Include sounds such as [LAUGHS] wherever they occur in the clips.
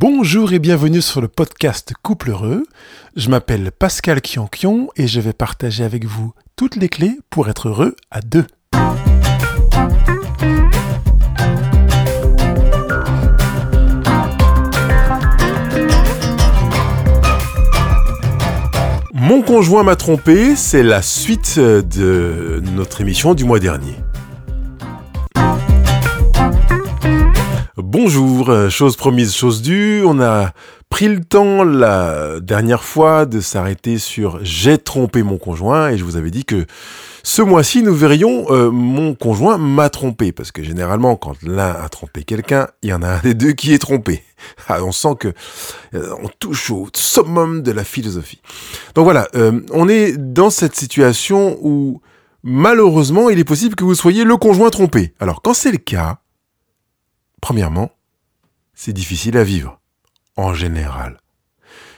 Bonjour et bienvenue sur le podcast Couple Heureux. Je m'appelle Pascal Kionkion et je vais partager avec vous toutes les clés pour être heureux à deux. Mon conjoint m'a trompé, c'est la suite de notre émission du mois dernier. Bonjour, euh, chose promise, chose due, on a pris le temps la dernière fois de s'arrêter sur j'ai trompé mon conjoint et je vous avais dit que ce mois-ci nous verrions euh, mon conjoint m'a trompé parce que généralement quand l'un a trompé quelqu'un, il y en a un des deux qui est trompé. Ah, on sent que euh, on touche au summum de la philosophie. Donc voilà, euh, on est dans cette situation où malheureusement il est possible que vous soyez le conjoint trompé. Alors quand c'est le cas, premièrement, c'est difficile à vivre en général.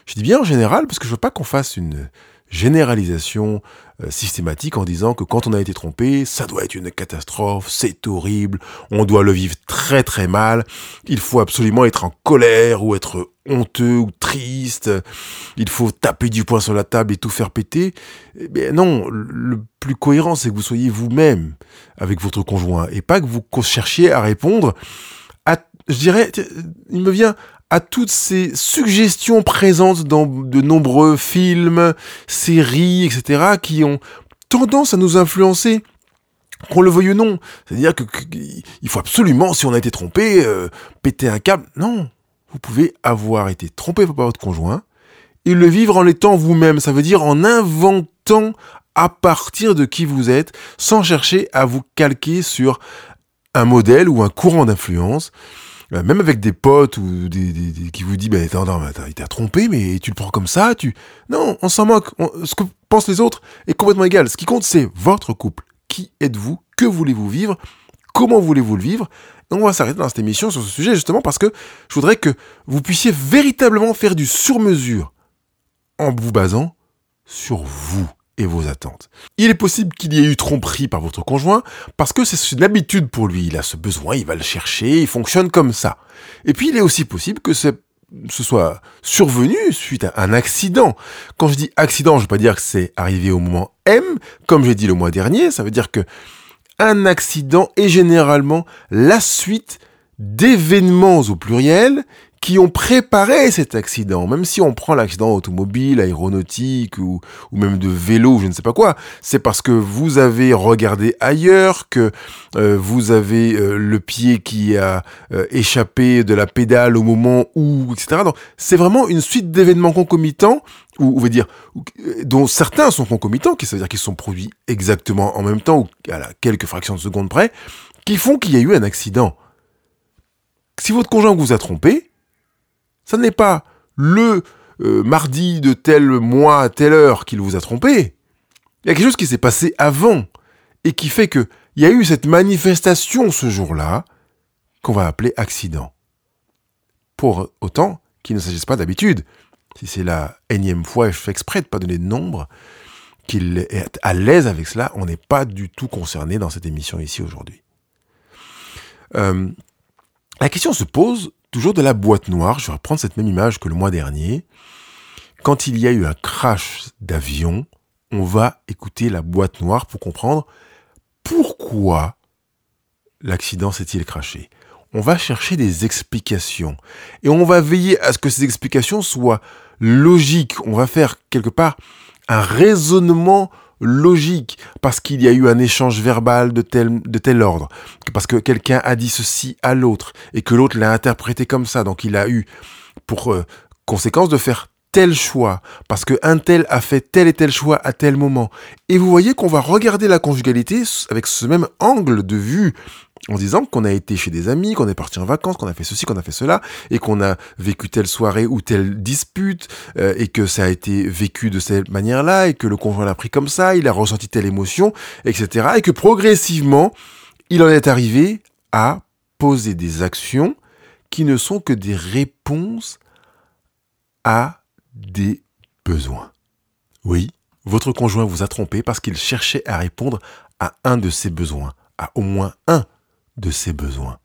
Je dis bien en général parce que je veux pas qu'on fasse une généralisation euh, systématique en disant que quand on a été trompé, ça doit être une catastrophe, c'est horrible, on doit le vivre très très mal, il faut absolument être en colère ou être honteux ou triste, il faut taper du poing sur la table et tout faire péter. Eh non, le plus cohérent c'est que vous soyez vous-même avec votre conjoint et pas que vous cherchiez à répondre à, je dirais, il me vient à toutes ces suggestions présentes dans de nombreux films, séries, etc., qui ont tendance à nous influencer qu'on le veuille ou non. C'est-à-dire que, il faut absolument, si on a été trompé, euh, péter un câble. Non, vous pouvez avoir été trompé par votre conjoint et le vivre en l'étant vous-même. Ça veut dire en inventant à partir de qui vous êtes, sans chercher à vous calquer sur un modèle ou un courant d'influence. Euh, même avec des potes ou qui vous disent, bah, attends, il t'a trompé, mais tu le prends comme ça, tu... Non, on s'en moque. ce que pensent les autres est complètement égal. Ce qui compte, c'est votre couple. Qui êtes-vous? Que voulez-vous vivre? Comment voulez-vous le vivre? On va s'arrêter dans cette émission sur ce sujet justement parce que je voudrais que vous puissiez véritablement faire du sur-mesure en vous basant sur vous vos attentes. Il est possible qu'il y ait eu tromperie par votre conjoint parce que c'est une habitude pour lui. Il a ce besoin, il va le chercher, il fonctionne comme ça. Et puis il est aussi possible que ce soit survenu suite à un accident. Quand je dis accident, je ne veux pas dire que c'est arrivé au moment M, comme j'ai dit le mois dernier, ça veut dire que un accident est généralement la suite d'événements au pluriel qui ont préparé cet accident. Même si on prend l'accident automobile, aéronautique ou, ou même de vélo, je ne sais pas quoi, c'est parce que vous avez regardé ailleurs, que euh, vous avez euh, le pied qui a euh, échappé de la pédale au moment où, etc. Donc c'est vraiment une suite d'événements concomitants, ou on va dire, dont certains sont concomitants, qui ça veut dire qu'ils sont produits exactement en même temps ou à quelques fractions de seconde près, qui font qu'il y a eu un accident. Si votre conjoint vous a trompé, ça n'est pas le euh, mardi de tel mois à telle heure qu'il vous a trompé. Il y a quelque chose qui s'est passé avant et qui fait qu'il y a eu cette manifestation ce jour-là qu'on va appeler accident. Pour autant qu'il ne s'agisse pas d'habitude. Si c'est la énième fois, et je fais exprès de ne pas donner de nombre, qu'il est à l'aise avec cela, on n'est pas du tout concerné dans cette émission ici aujourd'hui. Euh, la question se pose Toujours de la boîte noire, je vais reprendre cette même image que le mois dernier. Quand il y a eu un crash d'avion, on va écouter la boîte noire pour comprendre pourquoi l'accident s'est-il crashé. On va chercher des explications et on va veiller à ce que ces explications soient logiques. On va faire quelque part un raisonnement logique, parce qu'il y a eu un échange verbal de tel, de tel ordre, parce que quelqu'un a dit ceci à l'autre, et que l'autre l'a interprété comme ça, donc il a eu pour euh, conséquence de faire tel choix, parce qu'un tel a fait tel et tel choix à tel moment. Et vous voyez qu'on va regarder la conjugalité avec ce même angle de vue en disant qu'on a été chez des amis, qu'on est parti en vacances, qu'on a fait ceci, qu'on a fait cela, et qu'on a vécu telle soirée ou telle dispute, euh, et que ça a été vécu de cette manière-là, et que le conjoint l'a pris comme ça, il a ressenti telle émotion, etc. Et que progressivement, il en est arrivé à poser des actions qui ne sont que des réponses à des besoins. Oui, votre conjoint vous a trompé parce qu'il cherchait à répondre à un de ses besoins, à au moins un de ses besoins.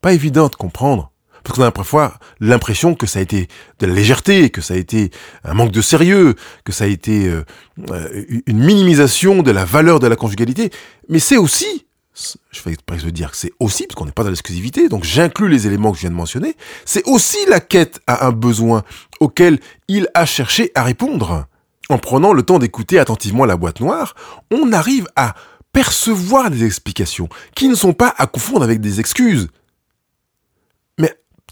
Pas évident de comprendre, Parce qu'on a parfois l'impression que ça a été de la légèreté, que ça a été un manque de sérieux, que ça a été euh, euh, une minimisation de la valeur de la conjugalité. Mais c'est aussi, je fais exprès de dire que c'est aussi, parce qu'on n'est pas dans l'exclusivité, donc j'inclus les éléments que je viens de mentionner, c'est aussi la quête à un besoin auquel il a cherché à répondre. En prenant le temps d'écouter attentivement la boîte noire, on arrive à percevoir des explications qui ne sont pas à confondre avec des excuses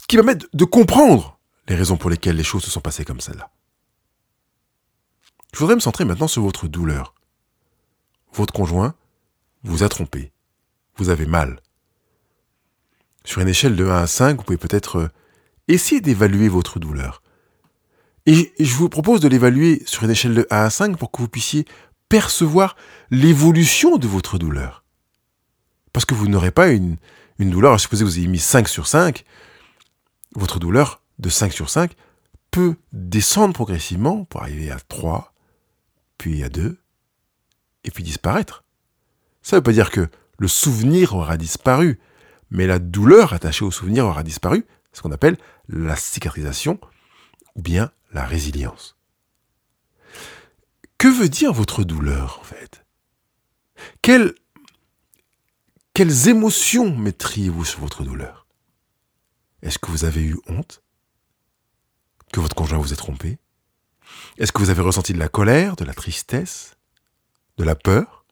qui permettent de comprendre les raisons pour lesquelles les choses se sont passées comme celle-là. Je voudrais me centrer maintenant sur votre douleur. Votre conjoint vous a trompé. Vous avez mal. Sur une échelle de 1 à 5, vous pouvez peut-être euh, essayer d'évaluer votre douleur. Et je vous propose de l'évaluer sur une échelle de 1 à 5 pour que vous puissiez percevoir l'évolution de votre douleur. Parce que vous n'aurez pas une, une douleur, à supposer que vous ayez mis 5 sur 5, votre douleur de 5 sur 5 peut descendre progressivement pour arriver à 3, puis à 2, et puis disparaître. Ça ne veut pas dire que le souvenir aura disparu, mais la douleur attachée au souvenir aura disparu, ce qu'on appelle la cicatrisation ou bien la résilience. Que veut dire votre douleur en fait? Quelles, émotions mettriez-vous sur votre douleur? Est-ce que vous avez eu honte? Que votre conjoint vous ait trompé? Est-ce que vous avez ressenti de la colère, de la tristesse, de la peur?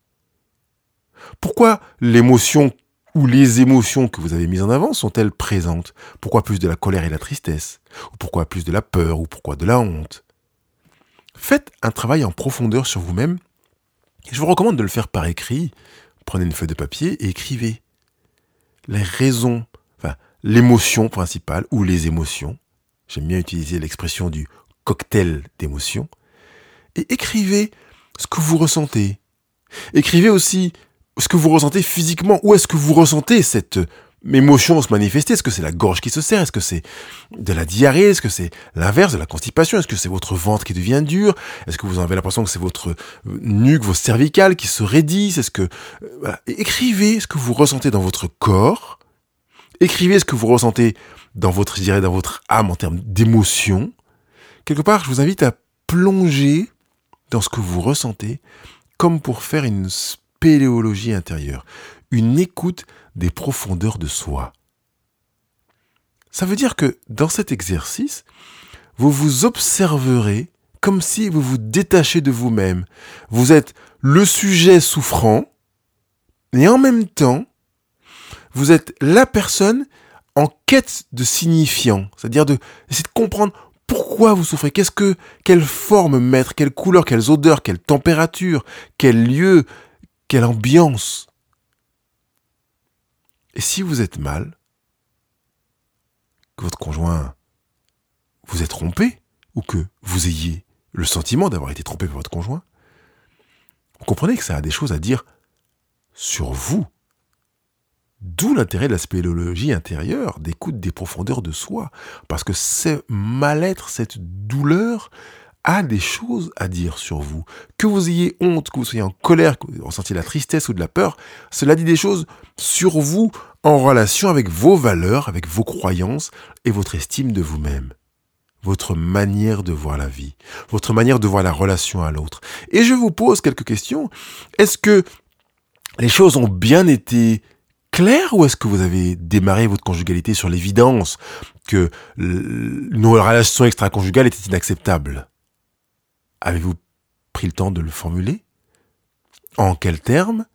Pourquoi l'émotion ou les émotions que vous avez mises en avant sont-elles présentes? Pourquoi plus de la colère et la tristesse? Ou pourquoi plus de la peur? Ou pourquoi de la honte? Faites un travail en profondeur sur vous-même. Je vous recommande de le faire par écrit. Prenez une feuille de papier et écrivez les raisons l'émotion principale ou les émotions. J'aime bien utiliser l'expression du cocktail d'émotions. Et écrivez ce que vous ressentez. Écrivez aussi ce que vous ressentez physiquement. Où est-ce que vous ressentez cette émotion se manifester Est-ce que c'est la gorge qui se serre? Est-ce que c'est de la diarrhée? Est-ce que c'est l'inverse de la constipation? Est-ce que c'est votre ventre qui devient dur? Est-ce que vous avez l'impression que c'est votre nuque, vos cervicales qui se raidissent? Est-ce que euh, écrivez ce que vous ressentez dans votre corps. Écrivez ce que vous ressentez dans votre, dans votre âme en termes d'émotion. Quelque part, je vous invite à plonger dans ce que vous ressentez comme pour faire une spéléologie intérieure, une écoute des profondeurs de soi. Ça veut dire que dans cet exercice, vous vous observerez comme si vous vous détachez de vous-même. Vous êtes le sujet souffrant, et en même temps, vous êtes la personne en quête de signifiant, c'est-à-dire de essayer de comprendre pourquoi vous souffrez, qu'est-ce que, quelle forme mettre, quelle couleur, quelles odeurs, quelle température, quel lieu, quelle ambiance. Et si vous êtes mal, que votre conjoint vous ait trompé, ou que vous ayez le sentiment d'avoir été trompé par votre conjoint, vous comprenez que ça a des choses à dire sur vous. D'où l'intérêt de la spéléologie intérieure, d'écoute des profondeurs de soi. Parce que ce mal-être, cette douleur, a des choses à dire sur vous. Que vous ayez honte, que vous soyez en colère, que vous ressentiez la tristesse ou de la peur, cela dit des choses sur vous en relation avec vos valeurs, avec vos croyances et votre estime de vous-même. Votre manière de voir la vie, votre manière de voir la relation à l'autre. Et je vous pose quelques questions. Est-ce que les choses ont bien été clair ou est-ce que vous avez démarré votre conjugalité sur l'évidence que nos relations extra-conjugales étaient inacceptables? Avez-vous pris le temps de le formuler? En quels termes?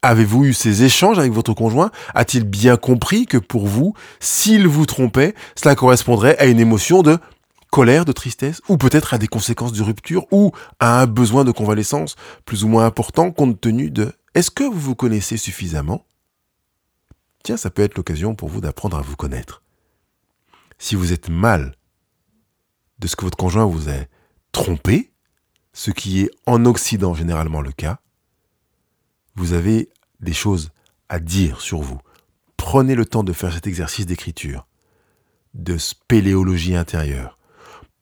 Avez-vous eu ces échanges avec votre conjoint? A-t-il bien compris que pour vous, s'il vous trompait, cela correspondrait à une émotion de colère, de tristesse, ou peut-être à des conséquences de rupture, ou à un besoin de convalescence plus ou moins important compte tenu de... Est-ce que vous vous connaissez suffisamment? Tiens, ça peut être l'occasion pour vous d'apprendre à vous connaître. Si vous êtes mal de ce que votre conjoint vous a trompé, ce qui est en Occident généralement le cas, vous avez des choses à dire sur vous. Prenez le temps de faire cet exercice d'écriture, de spéléologie intérieure,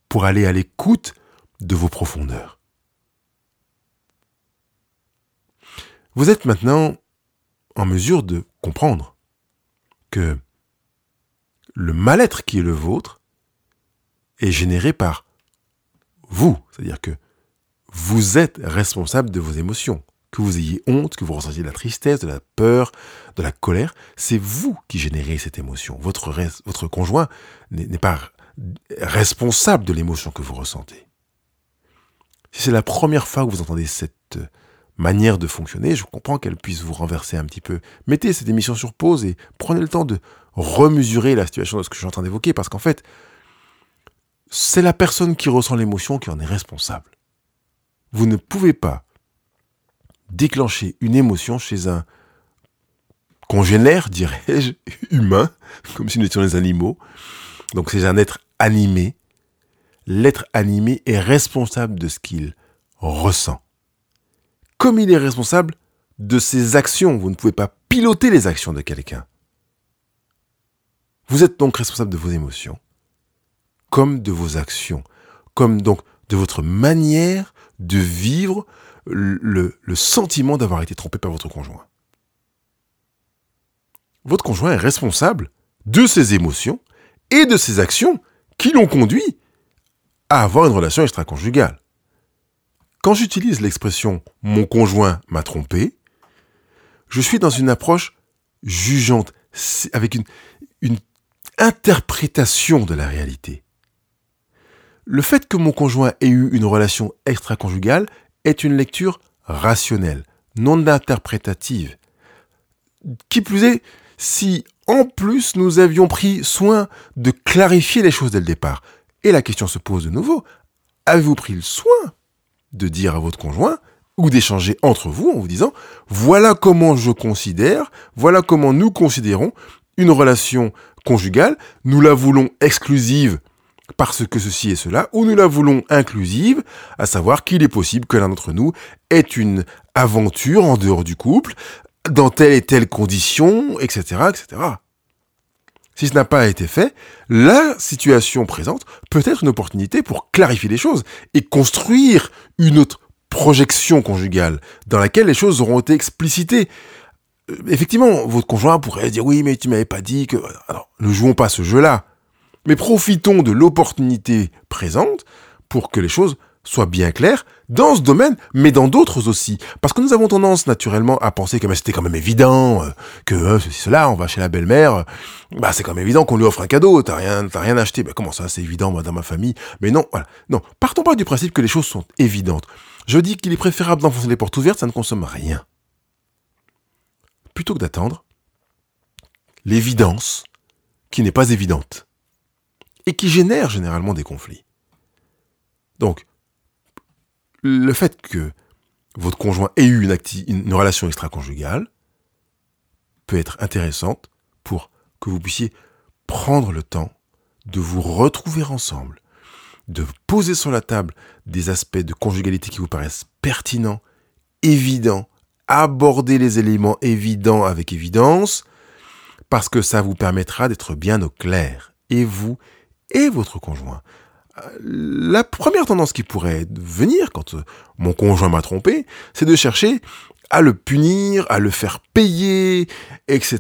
pour aller à l'écoute de vos profondeurs. Vous êtes maintenant en mesure de comprendre que le mal-être qui est le vôtre est généré par vous. C'est-à-dire que vous êtes responsable de vos émotions. Que vous ayez honte, que vous ressentiez de la tristesse, de la peur, de la colère, c'est vous qui générez cette émotion. Votre, votre conjoint n'est pas responsable de l'émotion que vous ressentez. Si c'est la première fois que vous entendez cette manière de fonctionner, je comprends qu'elle puisse vous renverser un petit peu. Mettez cette émission sur pause et prenez le temps de remesurer la situation de ce que je suis en train d'évoquer, parce qu'en fait, c'est la personne qui ressent l'émotion qui en est responsable. Vous ne pouvez pas déclencher une émotion chez un congénère, dirais-je, [LAUGHS] humain, comme si nous étions des animaux. Donc c'est un être animé. L'être animé est responsable de ce qu'il ressent. Comme il est responsable de ses actions, vous ne pouvez pas piloter les actions de quelqu'un. Vous êtes donc responsable de vos émotions, comme de vos actions, comme donc de votre manière de vivre le, sentiment d'avoir été trompé par votre conjoint. Votre conjoint est responsable de ses émotions et de ses actions qui l'ont conduit à avoir une relation extra-conjugale. Quand j'utilise l'expression mon conjoint m'a trompé, je suis dans une approche jugeante, avec une, une interprétation de la réalité. Le fait que mon conjoint ait eu une relation extra-conjugale est une lecture rationnelle, non interprétative. Qui plus est, si en plus nous avions pris soin de clarifier les choses dès le départ, et la question se pose de nouveau, avez-vous pris le soin de dire à votre conjoint ou d'échanger entre vous en vous disant voilà comment je considère, voilà comment nous considérons une relation conjugale, nous la voulons exclusive parce que ceci et cela, ou nous la voulons inclusive, à savoir qu'il est possible que l'un d'entre nous ait une aventure en dehors du couple, dans telle et telle condition, etc., etc. Si ce n'a pas été fait, la situation présente peut être une opportunité pour clarifier les choses et construire une autre projection conjugale dans laquelle les choses auront été explicitées. Euh, effectivement, votre conjoint pourrait dire oui, mais tu m'avais pas dit que... Alors, ne jouons pas ce jeu-là. Mais profitons de l'opportunité présente pour que les choses soient bien claires dans ce domaine, mais dans d'autres aussi. Parce que nous avons tendance naturellement à penser que c'était quand même évident, euh, que euh, ceci, cela, on va chez la belle-mère, euh, bah c'est quand même évident qu'on lui offre un cadeau, t'as rien, t'as rien acheté. Bah, comment ça, c'est évident, moi, dans ma famille? Mais non, voilà. Non, partons pas du principe que les choses sont évidentes. Je dis qu'il est préférable d'enfoncer les portes ouvertes, ça ne consomme rien. Plutôt que d'attendre l'évidence qui n'est pas évidente et qui génère généralement des conflits. Donc, le fait que votre conjoint ait eu une, une relation extra-conjugale peut être intéressante pour que vous puissiez prendre le temps de vous retrouver ensemble, de poser sur la table des aspects de conjugalité qui vous paraissent pertinents, évidents, aborder les éléments évidents avec évidence, parce que ça vous permettra d'être bien au clair, et vous et votre conjoint. La première tendance qui pourrait venir quand euh, mon conjoint m'a trompé, c'est de chercher à le punir, à le faire payer, etc.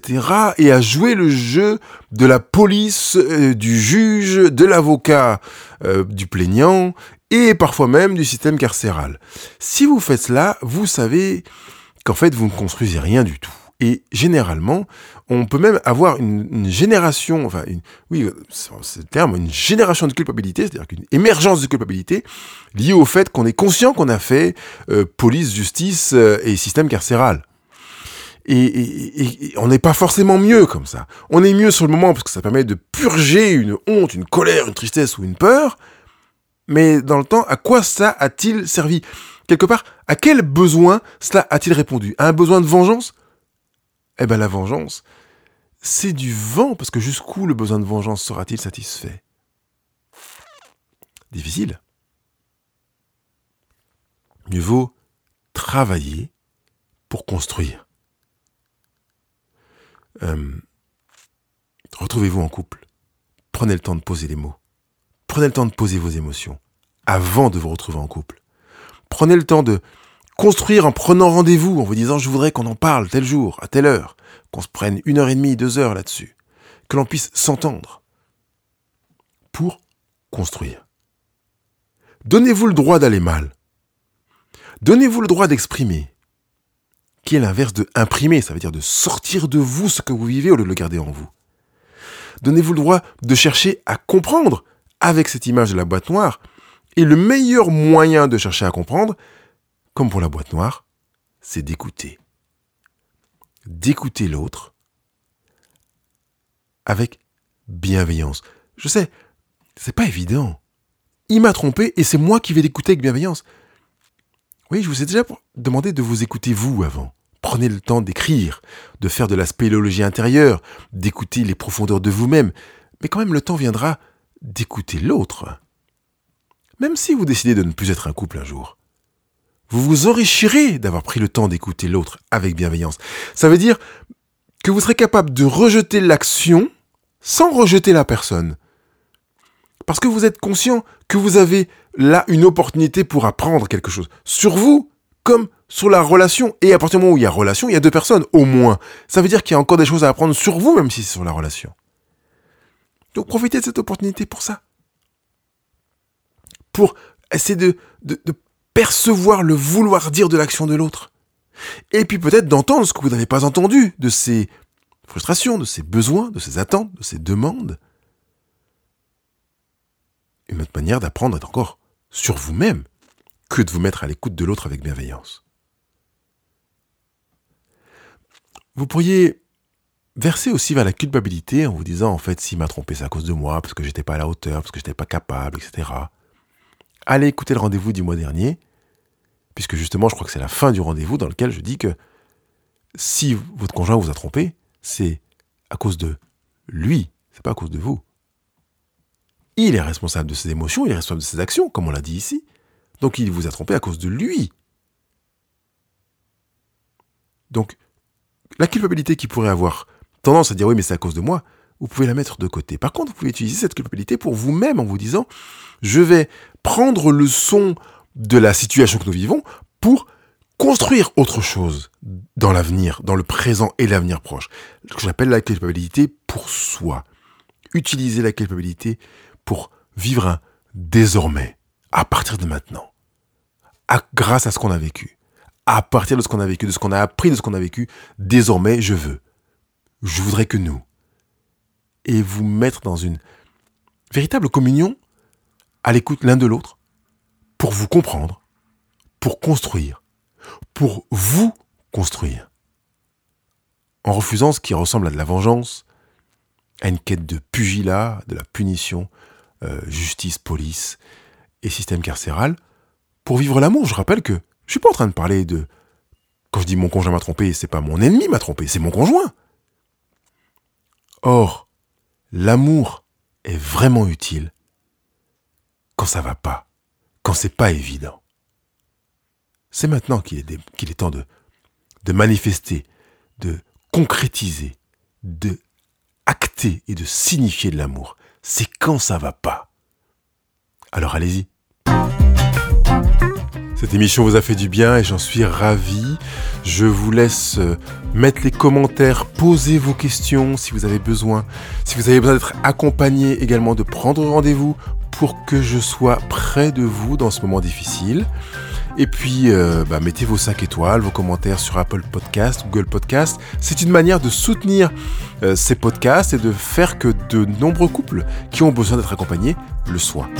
et à jouer le jeu de la police, euh, du juge, de l'avocat, euh, du plaignant et parfois même du système carcéral. Si vous faites cela, vous savez qu'en fait vous ne construisez rien du tout. Et généralement, on peut même avoir une, génération, enfin, oui, c'est le terme, une génération de culpabilité, c'est-à-dire qu'une émergence de culpabilité liée au fait qu'on est conscient qu'on a fait euh, police, justice euh, et système carcéral. Et, on n'est pas forcément mieux comme ça. On est mieux sur le moment parce que ça permet de purger une honte, une colère, une tristesse ou une peur. Mais dans le temps, à quoi ça a-t-il servi? Quelque part, à quel besoin cela a-t-il répondu? À un besoin de vengeance? Eh bien la vengeance, c'est du vent, parce que jusqu'où le besoin de vengeance sera-t-il satisfait? Difficile. Mieux vaut travailler pour construire. Euh, retrouvez-vous en couple. Prenez le temps de poser les mots. Prenez le temps de poser vos émotions avant de vous retrouver en couple. Prenez le temps de construire en prenant rendez-vous, en vous disant je voudrais qu'on en parle tel jour, à telle heure, qu'on se prenne une heure et demie, deux heures là-dessus, que l'on puisse s'entendre. pour construire. Donnez-vous le droit d'aller mal. Donnez-vous le droit d'exprimer. Qui est l'inverse de imprimer, ça veut dire de sortir de vous ce que vous vivez au lieu de le garder en vous. Donnez-vous le droit de chercher à comprendre avec cette image de la boîte noire. Et le meilleur moyen de chercher à comprendre, comme pour la boîte noire, c'est d'écouter. D'écouter l'autre avec bienveillance. Je sais, c'est pas évident. Il m'a trompé et c'est moi qui vais l'écouter avec bienveillance. Oui, je vous ai déjà demandé de vous écouter vous avant. Prenez le temps d'écrire, de faire de la spéléologie intérieure, d'écouter les profondeurs de vous-même. Mais quand même, le temps viendra d'écouter l'autre. Même si vous décidez de ne plus être un couple un jour, vous vous enrichirez d'avoir pris le temps d'écouter l'autre avec bienveillance. Ça veut dire que vous serez capable de rejeter l'action sans rejeter la personne. Parce que vous êtes conscient que vous avez là une opportunité pour apprendre quelque chose. Sur vous, comme sur la relation. Et à partir du moment où il y a relation, il y a deux personnes, au moins. Ça veut dire qu'il y a encore des choses à apprendre sur vous, même si c'est sur la relation. Donc profitez de cette opportunité pour ça. Pour essayer de, percevoir le vouloir dire de l'action de l'autre. Et puis peut-être d'entendre ce que vous n'avez pas entendu de ses frustrations, de ses besoins, de ses attentes, de ses demandes. Une autre manière d'apprendre est encore sur vous-même que de vous mettre à l'écoute de l'autre avec bienveillance. Vous pourriez verser aussi vers la culpabilité en vous disant en fait s'il m'a trompé c'est à cause de moi, parce que j'étais pas à la hauteur, parce que j'étais pas capable, etc. Allez écouter le rendez-vous du mois dernier, puisque justement je crois que c'est la fin du rendez-vous dans lequel je dis que si votre conjoint vous a trompé, c'est à cause de lui, c'est pas à cause de vous. Il est responsable de ses émotions, il est responsable de ses actions, comme on l'a dit ici. Donc il vous a trompé à cause de lui. Donc, la culpabilité qui pourrait avoir tendance à dire oui mais c'est à cause de moi, vous pouvez la mettre de côté. Par contre, vous pouvez utiliser cette culpabilité pour vous-même en vous disant je vais prendre le son de la situation que nous vivons pour construire autre chose dans l'avenir, dans le présent et l'avenir proche. Ce que j'appelle la culpabilité pour soi. Utiliser la culpabilité pour vivre un désormais, à partir de maintenant, grâce à ce qu'on a vécu. À partir de ce qu'on a vécu, de ce qu'on a appris de ce qu'on a vécu, désormais je veux. Je voudrais que nous. Et vous mettre dans une véritable communion à l'écoute l'un de l'autre pour vous comprendre, pour construire, pour vous construire. En refusant ce qui ressemble à de la vengeance, à une quête de pugilat, de la punition, euh, justice, police et système carcéral, pour vivre l'amour. Je rappelle que je suis pas en train de parler de quand je dis mon conjoint m'a trompé, c'est pas mon ennemi m'a trompé, c'est mon conjoint. Or, l'amour est vraiment utile quand ça va pas, quand c'est pas évident. C'est maintenant qu'il est, temps de, de manifester, de concrétiser, de acter et de signifier de l'amour. C'est quand ça va pas. Alors allez-y. Cette émission vous a fait du bien et j'en suis ravi. Je vous laisse euh, mettre les commentaires, poser vos questions si vous avez besoin. Si vous avez besoin d'être accompagné également, de prendre rendez-vous pour que je sois près de vous dans ce moment difficile. Et puis, euh, bah, mettez vos 5 étoiles, vos commentaires sur Apple Podcast, Google Podcast. C'est une manière de soutenir euh, ces podcasts et de faire que de nombreux couples qui ont besoin d'être accompagnés le soient.